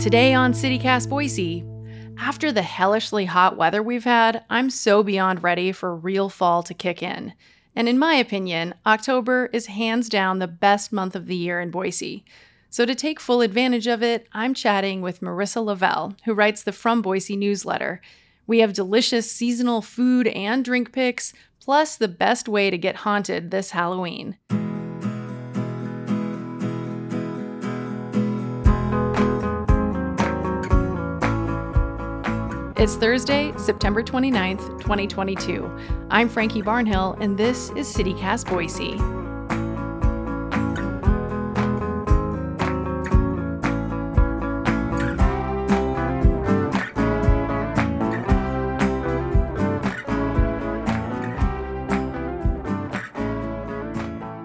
Today on CityCast Boise, after the hellishly hot weather we've had, I'm so beyond ready for real fall to kick in. And in my opinion, October is hands down the best month of the year in Boise. So to take full advantage of it, I'm chatting with Marissa Lovell, who writes the From Boise newsletter. We have delicious seasonal food and drink picks, plus the best way to get haunted this Halloween. It's Thursday, September 29th, 2022. I'm Frankie Barnhill, and this is CityCast Boise.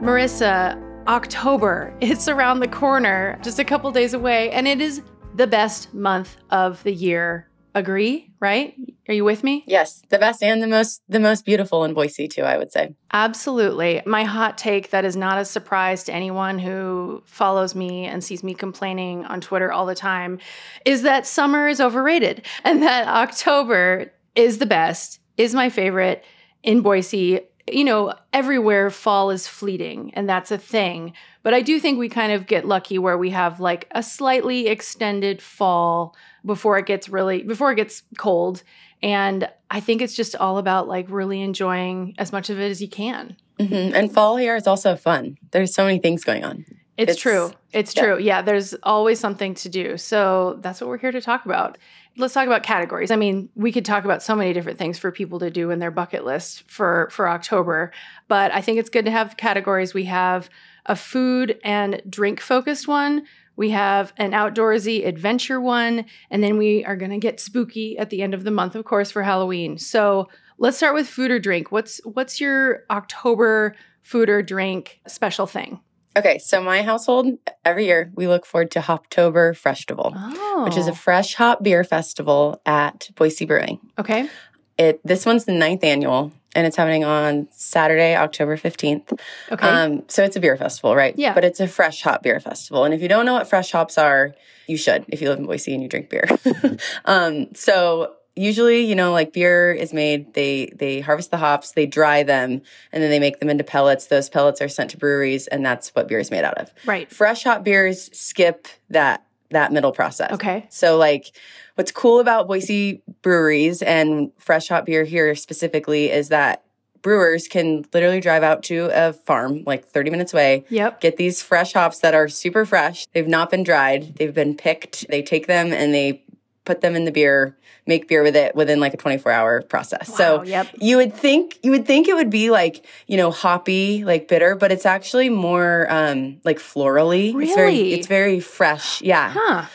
Marissa, October, it's around the corner, just a couple days away, and it is the best month of the year agree, right? Are you with me? Yes, the best and the most the most beautiful in Boise too, I would say. Absolutely. My hot take that is not a surprise to anyone who follows me and sees me complaining on Twitter all the time is that summer is overrated and that October is the best, is my favorite in Boise. You know, everywhere fall is fleeting and that's a thing. But I do think we kind of get lucky where we have like a slightly extended fall before it gets really before it gets cold. And i think it's just all about like really enjoying as much of it as you can. Mm-hmm. and fall here is also fun. There's so many things going on. It's, it's true. It's yeah. true. Yeah there's always something to do. So that's what we're here to talk about. Let's talk about categories. I mean we could talk about so many different things for people to do in their bucket list for for october but i think it's good to have categories. We have a food and drink focused one we have an outdoorsy adventure one, and then we are going to get spooky at the end of the month, of course, for Halloween. So let's start with food or drink. What's what's your October food or drink special thing? Okay, so my household every year we look forward to Hoptober Freshtival, oh. which is a oh. fresh hop beer festival at Boise Brewing. Okay. It this one's the ninth annual and it's happening on Saturday, October 15th. Okay. Um, so it's a beer festival, right? Yeah. But it's a fresh hop beer festival. And if you don't know what fresh hops are, you should if you live in Boise and you drink beer. um, so usually, you know, like beer is made, they, they harvest the hops, they dry them, and then they make them into pellets. Those pellets are sent to breweries, and that's what beer is made out of. Right. Fresh hop beers skip that, that middle process. Okay. So like, What's cool about Boise breweries and fresh hop beer here specifically is that brewers can literally drive out to a farm like 30 minutes away. Yep. Get these fresh hops that are super fresh. They've not been dried. They've been picked. They take them and they put them in the beer, make beer with it within like a 24 hour process. Wow, so yep. you would think you would think it would be like, you know, hoppy, like bitter, but it's actually more um like florally. Really? It's very it's very fresh. Yeah. Huh.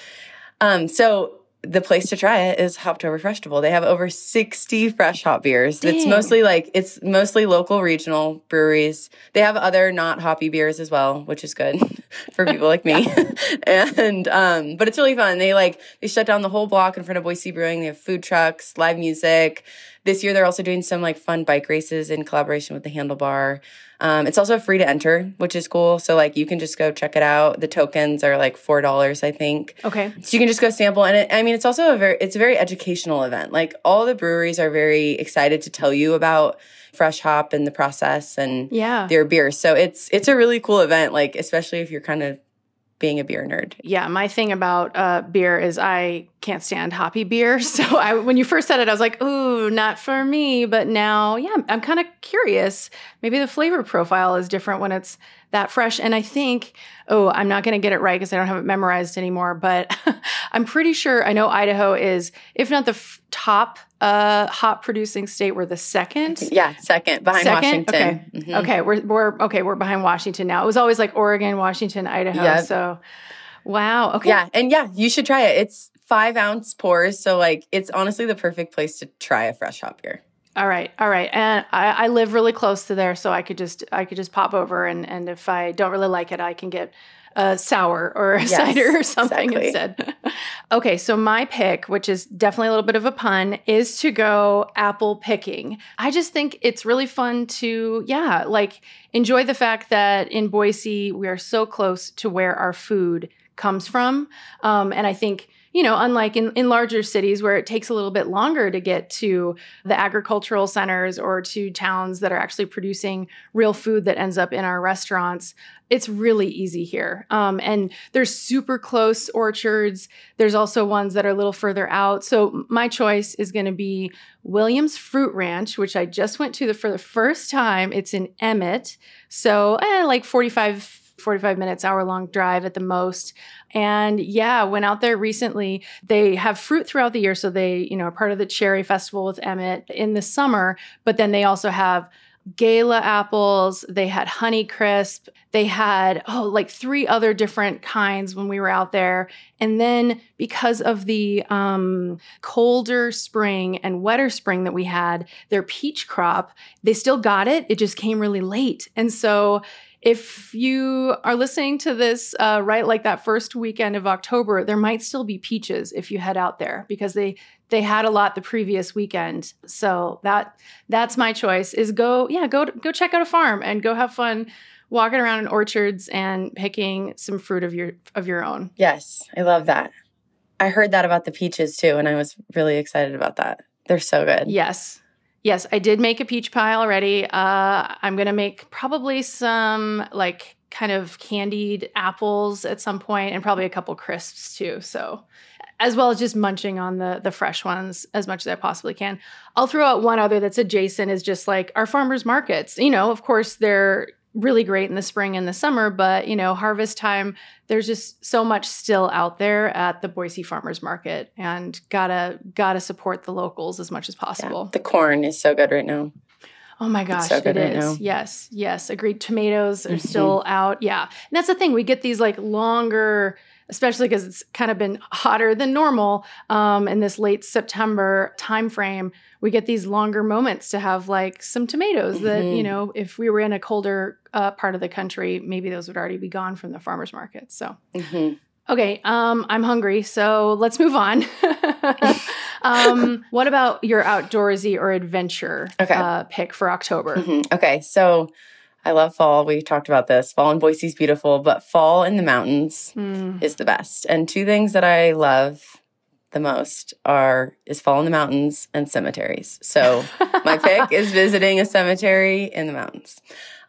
Um so the place to try it is Hoptober Freshtival. They have over 60 fresh hop beers. Dang. It's mostly like, it's mostly local regional breweries. They have other not hoppy beers as well, which is good for people like me. and, um, but it's really fun. They like, they shut down the whole block in front of Boise Brewing. They have food trucks, live music. This year, they're also doing some like fun bike races in collaboration with the Handlebar. Um, it's also free to enter, which is cool. So like you can just go check it out. The tokens are like four dollars, I think. Okay. So you can just go sample, and it, I mean, it's also a very it's a very educational event. Like all the breweries are very excited to tell you about fresh hop and the process and yeah. their beers. So it's it's a really cool event. Like especially if you're kind of being a beer nerd. Yeah, my thing about uh, beer is I can't stand hoppy beer. So I, when you first said it, I was like, "Ooh, not for me." But now, yeah, I'm kind of curious. Maybe the flavor profile is different when it's that fresh. And I think, oh, I'm not going to get it right because I don't have it memorized anymore. But I'm pretty sure I know Idaho is, if not the f- top uh, hop producing state, we're the second. Yeah, second behind second? Washington. Okay, mm-hmm. okay, we're we're okay. We're behind Washington now. It was always like Oregon, Washington, Idaho. Yep. So, wow. Okay. Yeah, and yeah, you should try it. It's five ounce pours, so like it's honestly the perfect place to try a fresh hop beer. All right, all right, and I, I, live really close to there, so I could just I could just pop over, and and if I don't really like it, I can get a sour or a yes, cider or something exactly. instead. okay, so my pick, which is definitely a little bit of a pun, is to go apple picking. I just think it's really fun to, yeah, like enjoy the fact that in Boise we are so close to where our food comes from. Um, and I think you know, unlike in, in larger cities where it takes a little bit longer to get to the agricultural centers or to towns that are actually producing real food that ends up in our restaurants, it's really easy here. Um, and there's super close orchards. There's also ones that are a little further out. So my choice is going to be Williams Fruit Ranch, which I just went to the, for the first time. It's in Emmett. So eh, like 45 45 minutes, hour long drive at the most. And yeah, went out there recently. They have fruit throughout the year. So they, you know, are part of the cherry festival with Emmett in the summer, but then they also have Gala apples, they had Honey Crisp, they had oh like three other different kinds when we were out there. And then because of the um, colder spring and wetter spring that we had, their peach crop, they still got it. It just came really late. And so if you are listening to this uh, right like that first weekend of October, there might still be peaches if you head out there because they they had a lot the previous weekend. So that that's my choice is go yeah go go check out a farm and go have fun walking around in orchards and picking some fruit of your of your own. Yes, I love that. I heard that about the peaches too, and I was really excited about that. They're so good. Yes. Yes, I did make a peach pie already. Uh, I'm going to make probably some like kind of candied apples at some point and probably a couple crisps too. So, as well as just munching on the the fresh ones as much as I possibly can. I'll throw out one other that's adjacent is just like our farmers markets. You know, of course they're really great in the spring and the summer, but you know, harvest time, there's just so much still out there at the Boise Farmers Market and gotta gotta support the locals as much as possible. Yeah, the corn is so good right now. Oh my gosh, so it is. Right yes, yes, agreed. Tomatoes are mm-hmm. still out. Yeah. And that's the thing. We get these like longer especially because it's kind of been hotter than normal um, in this late September timeframe. We get these longer moments to have like some tomatoes mm-hmm. that you know, if we were in a colder uh, part of the country, maybe those would already be gone from the farmers market. So. Mm-hmm. Okay, um, I'm hungry, so let's move on. um, what about your outdoorsy or adventure okay. uh, pick for October? Mm-hmm. Okay, so I love fall. We talked about this. Fall in Boise is beautiful, but fall in the mountains mm. is the best. And two things that I love the most are is fall in the mountains and cemeteries. So my pick is visiting a cemetery in the mountains.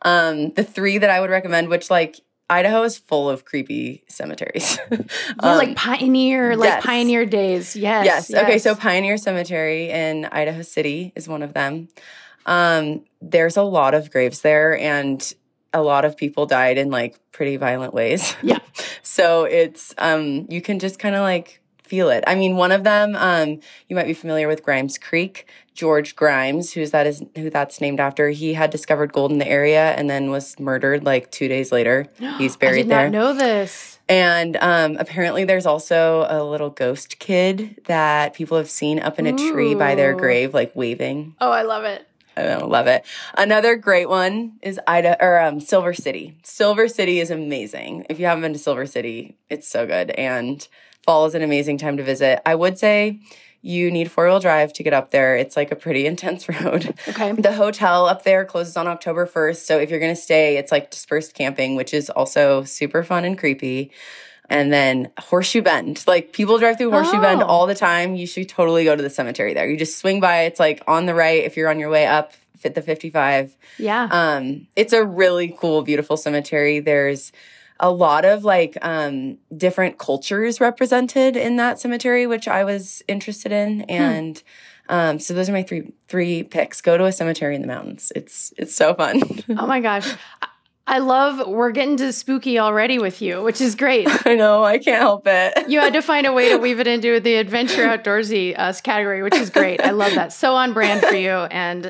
Um, the three that I would recommend, which like Idaho is full of creepy cemeteries. yeah, um, like pioneer, like yes. pioneer days. Yes, yes. Yes. Okay, so Pioneer Cemetery in Idaho City is one of them. Um, there's a lot of graves there and a lot of people died in like pretty violent ways. Yeah. so it's um you can just kind of like feel it. I mean, one of them um you might be familiar with Grimes Creek. George Grimes, who's that is who that's named after, he had discovered gold in the area and then was murdered like 2 days later. He's buried I did there. not know this. And um, apparently, there's also a little ghost kid that people have seen up in a Ooh. tree by their grave, like waving. Oh, I love it. I know, love it. Another great one is Ida or um, Silver City. Silver City is amazing. If you haven't been to Silver City, it's so good. And fall is an amazing time to visit. I would say you need four wheel drive to get up there. It's like a pretty intense road. Okay. The hotel up there closes on October 1st. So if you're going to stay, it's like dispersed camping, which is also super fun and creepy and then Horseshoe Bend. Like people drive through Horseshoe oh. Bend all the time. You should totally go to the cemetery there. You just swing by. It's like on the right if you're on your way up fit the 55. Yeah. Um it's a really cool beautiful cemetery. There's a lot of like um different cultures represented in that cemetery which I was interested in hmm. and hmm. Um, so those are my three three picks. Go to a cemetery in the mountains. It's it's so fun. oh my gosh. I love we're getting to spooky already with you, which is great. I know, I can't help it. you had to find a way to weave it into the adventure outdoorsy uh, category, which is great. I love that. So on brand for you. And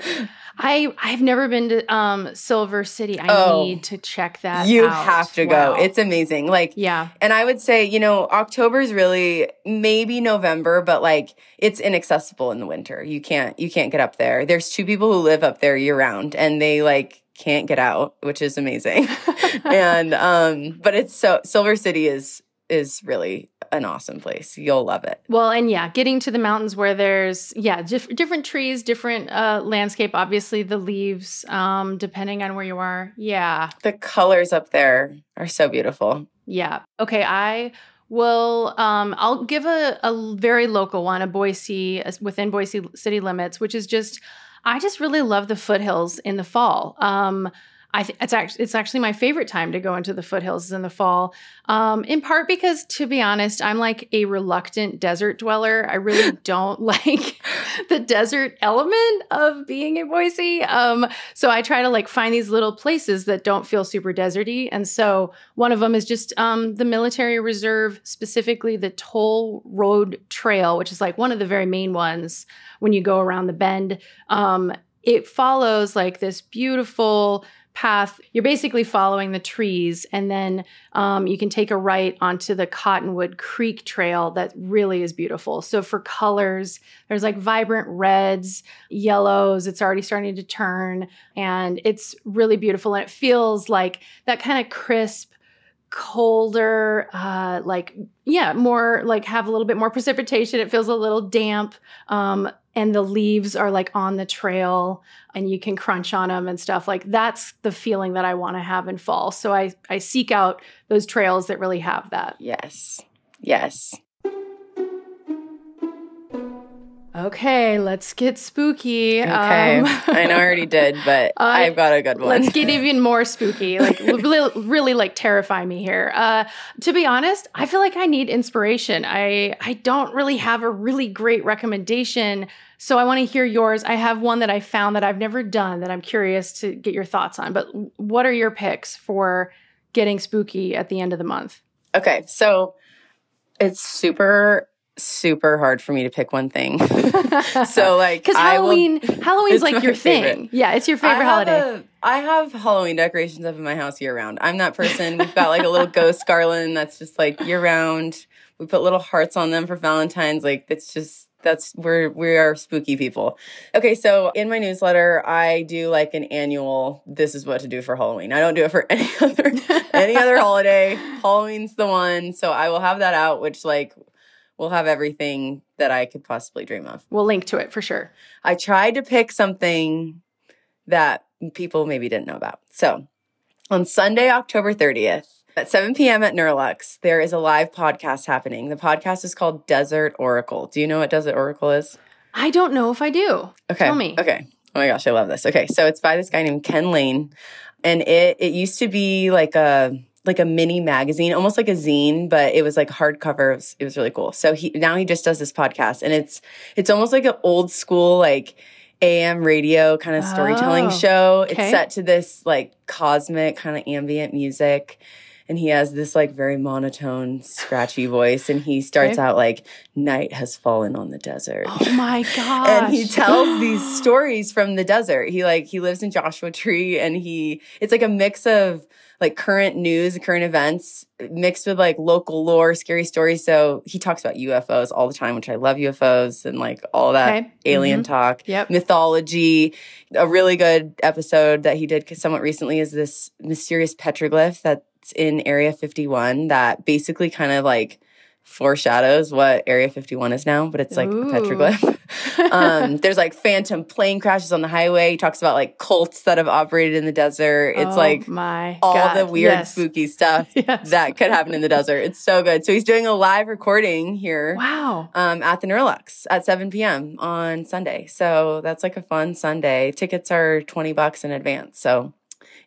I I've never been to um, Silver City. I oh, need to check that. You out. have to wow. go. It's amazing. Like yeah. And I would say you know October is really maybe November, but like it's inaccessible in the winter. You can't you can't get up there. There's two people who live up there year round, and they like can't get out, which is amazing. and um but it's so Silver City is is really an awesome place. You'll love it. Well, and yeah, getting to the mountains where there's yeah, dif- different trees, different uh landscape, obviously the leaves um depending on where you are. Yeah. The colors up there are so beautiful. Yeah. Okay, I will. um, I'll give a, a very local one, a Boise, within Boise city limits, which is just, I just really love the foothills in the fall. Um, I th- it's actually it's actually my favorite time to go into the foothills is in the fall. Um, in part because, to be honest, I'm like a reluctant desert dweller. I really don't like the desert element of being in Boise. Um, so I try to like find these little places that don't feel super deserty. And so one of them is just um, the military reserve, specifically the Toll Road Trail, which is like one of the very main ones when you go around the bend. Um, it follows like this beautiful path. You're basically following the trees, and then um, you can take a right onto the Cottonwood Creek Trail that really is beautiful. So, for colors, there's like vibrant reds, yellows. It's already starting to turn, and it's really beautiful. And it feels like that kind of crisp, colder, uh, like, yeah, more like have a little bit more precipitation. It feels a little damp. Um, and the leaves are like on the trail and you can crunch on them and stuff like that's the feeling that i want to have in fall. So i i seek out those trails that really have that. Yes. Yes Okay, let's get spooky. Okay, um, I know I already did, but uh, I've got a good one. Let's get even more spooky. Like really, really, like terrify me here. Uh, to be honest, I feel like I need inspiration. I I don't really have a really great recommendation, so I want to hear yours. I have one that I found that I've never done that I'm curious to get your thoughts on. But what are your picks for getting spooky at the end of the month? Okay, so it's super super hard for me to pick one thing. so like because Halloween, will, Halloween's like your favorite. thing. Yeah, it's your favorite I holiday. A, I have Halloween decorations up in my house year round. I'm that person. We've got like a little ghost garland that's just like year round. We put little hearts on them for Valentine's. Like it's just that's we're we are spooky people. Okay, so in my newsletter, I do like an annual. This is what to do for Halloween. I don't do it for any other any other holiday. Halloween's the one, so I will have that out. Which like we'll have everything that I could possibly dream of. We'll link to it for sure. I tried to pick something that people maybe didn't know about. So on Sunday, October 30th, at 7 p.m. at Neurolux, there is a live podcast happening. The podcast is called Desert Oracle. Do you know what Desert Oracle is? I don't know if I do. Okay. Tell me. Okay. Oh my gosh, I love this. Okay, so it's by this guy named Ken Layne, and it it used to be like a like a mini magazine, almost like a zine, but it was like hardcover. It was, it was really cool. So he now he just does this podcast, and it's it's almost like an old school like AM radio kind of storytelling oh, show. Okay. It's set to this like cosmic kind of ambient music and he has this like very monotone, scratchy voice, and he starts okay. out like, "Night has fallen on the desert." Oh my god! and he tells these stories from the desert. He like he lives in Joshua Tree, and he it's like a mix of like current news, current events mixed with like local lore, scary stories. So he talks about UFOs all the time, which I love UFOs and like all that okay. alien mm-hmm. talk, yep. mythology. A really good episode that he did somewhat recently is this mysterious petroglyph that's in Area 51 that basically kind of like foreshadows what Area 51 is now, but it's like Ooh. a petroglyph. um, there's like phantom plane crashes on the highway. He talks about like cults that have operated in the desert. It's oh like my all God. the weird, yes. spooky stuff yes. that could happen in the desert. It's so good. So he's doing a live recording here. Wow. Um, at the Neurolux at 7 p.m. on Sunday. So that's like a fun Sunday. Tickets are 20 bucks in advance. So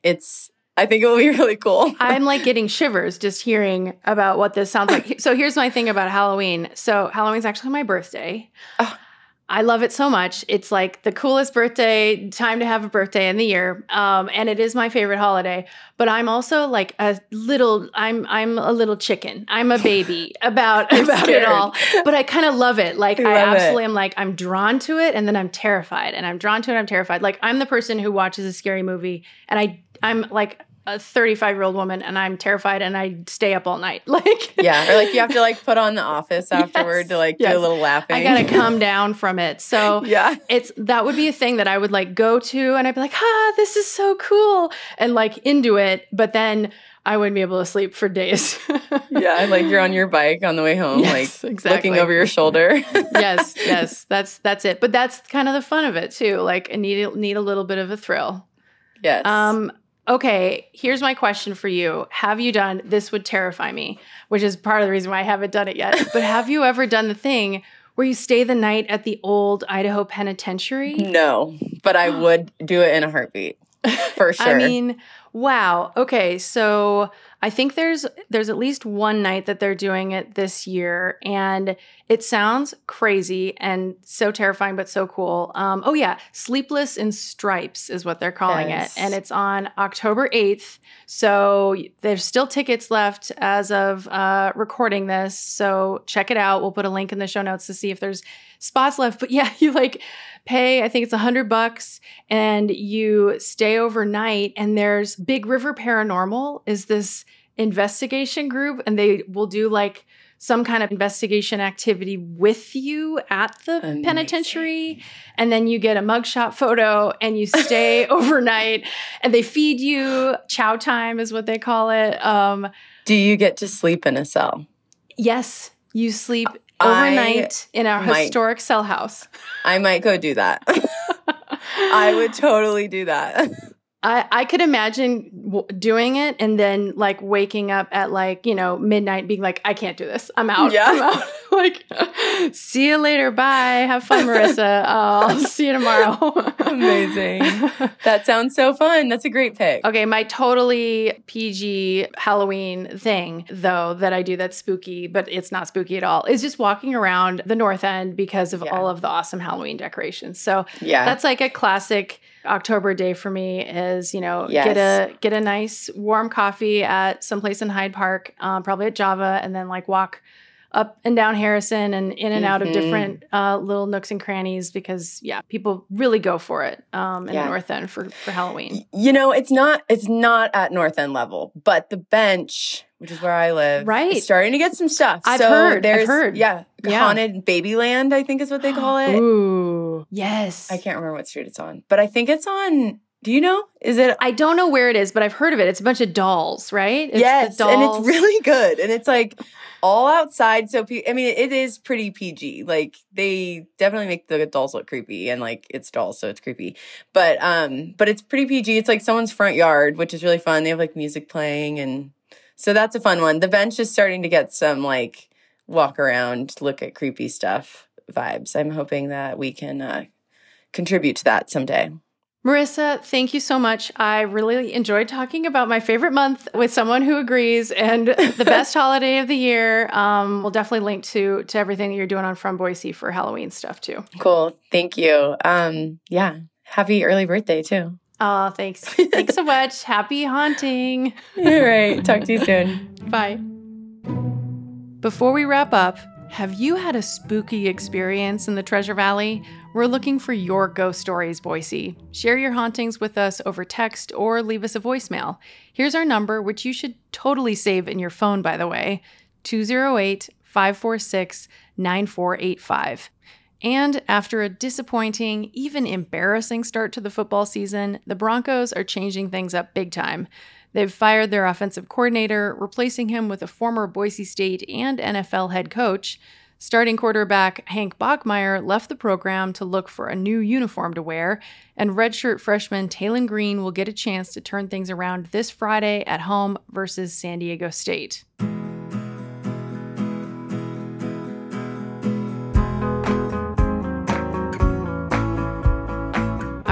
it's I think it will be really cool. I'm like getting shivers just hearing about what this sounds like. so here's my thing about Halloween. So Halloween's actually my birthday. Oh. I love it so much. It's like the coolest birthday time to have a birthday in the year, um, and it is my favorite holiday. But I'm also like a little. I'm I'm a little chicken. I'm a baby about about scared. it all. But I kind of love it. Like I, I absolutely it. am. Like I'm drawn to it, and then I'm terrified, and I'm drawn to it. And I'm terrified. Like I'm the person who watches a scary movie, and I I'm like a 35 year old woman and I'm terrified and I stay up all night. Like, yeah. Or like you have to like put on the office afterward yes, to like yes. do a little laughing. I got to come down from it. So yeah, it's, that would be a thing that I would like go to and I'd be like, ah, this is so cool. And like into it. But then I wouldn't be able to sleep for days. yeah. Like you're on your bike on the way home, yes, like exactly. looking over your shoulder. yes. Yes. That's, that's it. But that's kind of the fun of it too. Like I need, need a little bit of a thrill. Yes. Um, Okay, here's my question for you. Have you done this would terrify me, which is part of the reason why I haven't done it yet. but have you ever done the thing where you stay the night at the old Idaho penitentiary? No, but I would do it in a heartbeat. For sure. I mean, wow. Okay, so I think there's there's at least one night that they're doing it this year, and it sounds crazy and so terrifying, but so cool. Um, oh yeah, Sleepless in Stripes is what they're calling Yes. it, and it's on October eighth. So there's still tickets left as of uh, recording this. So check it out. We'll put a link in the show notes to see if there's spots left. But yeah, you like pay. I think it's a hundred bucks, and you stay overnight. And there's Big River Paranormal is this investigation group, and they will do like some kind of investigation activity with you at the Amazing. penitentiary and then you get a mugshot photo and you stay overnight and they feed you chow time is what they call it um do you get to sleep in a cell? yes you sleep I overnight in our might- historic cell house I might go do that. I would totally do that. I, I could imagine w- doing it and then like waking up at like you know midnight being like I can't do this I'm out Yeah. I'm out like see you later bye have fun Marissa I'll see you tomorrow Amazing. That sounds so fun. That's a great pick. Okay, my totally PG Halloween thing, though, that I do that's spooky, but it's not spooky at all, is just walking around the North End because of Yeah. all of the awesome Halloween decorations. So Yeah. that's like a classic October day for me is, you know, Yes. get a get a nice warm coffee at someplace in Hyde Park, um, probably at Java, and then like walk up and down Harrison and in and out of Mhm. different uh, little nooks and crannies because yeah, people really go for it um, in Yeah. the North End for for Halloween. You know, it's not it's not at North End level, but the bench, which is where I live, Right. starting to get some stuff. I've so heard, I've heard. Yeah, Yeah. haunted Babyland, I think is what they call it. Ooh, yes. I can't remember what street it's on, but I think it's on. Do you know? Is it? I don't know where it is, but I've heard of it. It's a bunch of dolls, right? It's the yes, and it's really good, and it's like all outside. So I mean, it is pretty PG. Like they definitely make the dolls look creepy, and like it's dolls, so it's creepy. But um, but it's pretty PG. It's like someone's front yard, which is really fun. They have like music playing, and so that's a fun one. The bench is starting to get some like walk around, look at creepy stuff vibes. I'm hoping that we can uh, contribute to that someday. Marissa, thank you so much. I really enjoyed talking about my favorite month with someone who agrees and the best holiday of the year. Um, we'll definitely link to to everything that you're doing on From Boise for Halloween stuff too. Cool. Thank you. Um, yeah. Happy early birthday too. Oh, thanks. Thanks so much. Happy haunting. All right. Talk to you soon. Bye. Before we wrap up, have you had a spooky experience in the Treasure Valley? We're looking for your ghost stories, Boise. Share your hauntings with us over text or leave us a voicemail. Here's our number, which you should totally save in your phone, by the way 208 546 9485. And after a disappointing, even embarrassing start to the football season, the Broncos are changing things up big time. They've fired their offensive coordinator, replacing him with a former Boise State and NFL head coach. Starting quarterback Hank Bachmeier left the program to look for a new uniform to wear, and redshirt freshman Taylen Green will get a chance to turn things around this Friday at home versus San Diego State.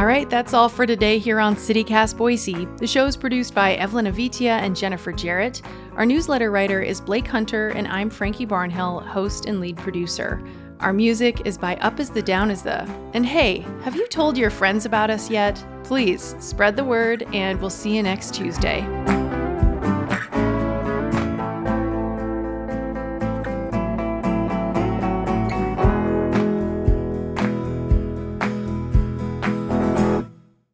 All right, that's all for today here on CityCast Boise. The show is produced by Evelyn Avitia and Jennifer Jarrett. Our newsletter writer is Blake Hunter, and I'm Frankie Barnhill, host and lead producer. Our music is by Up Is the Down Is the. And hey, have you told your friends about us yet? Please spread the word, and we'll see you next Tuesday.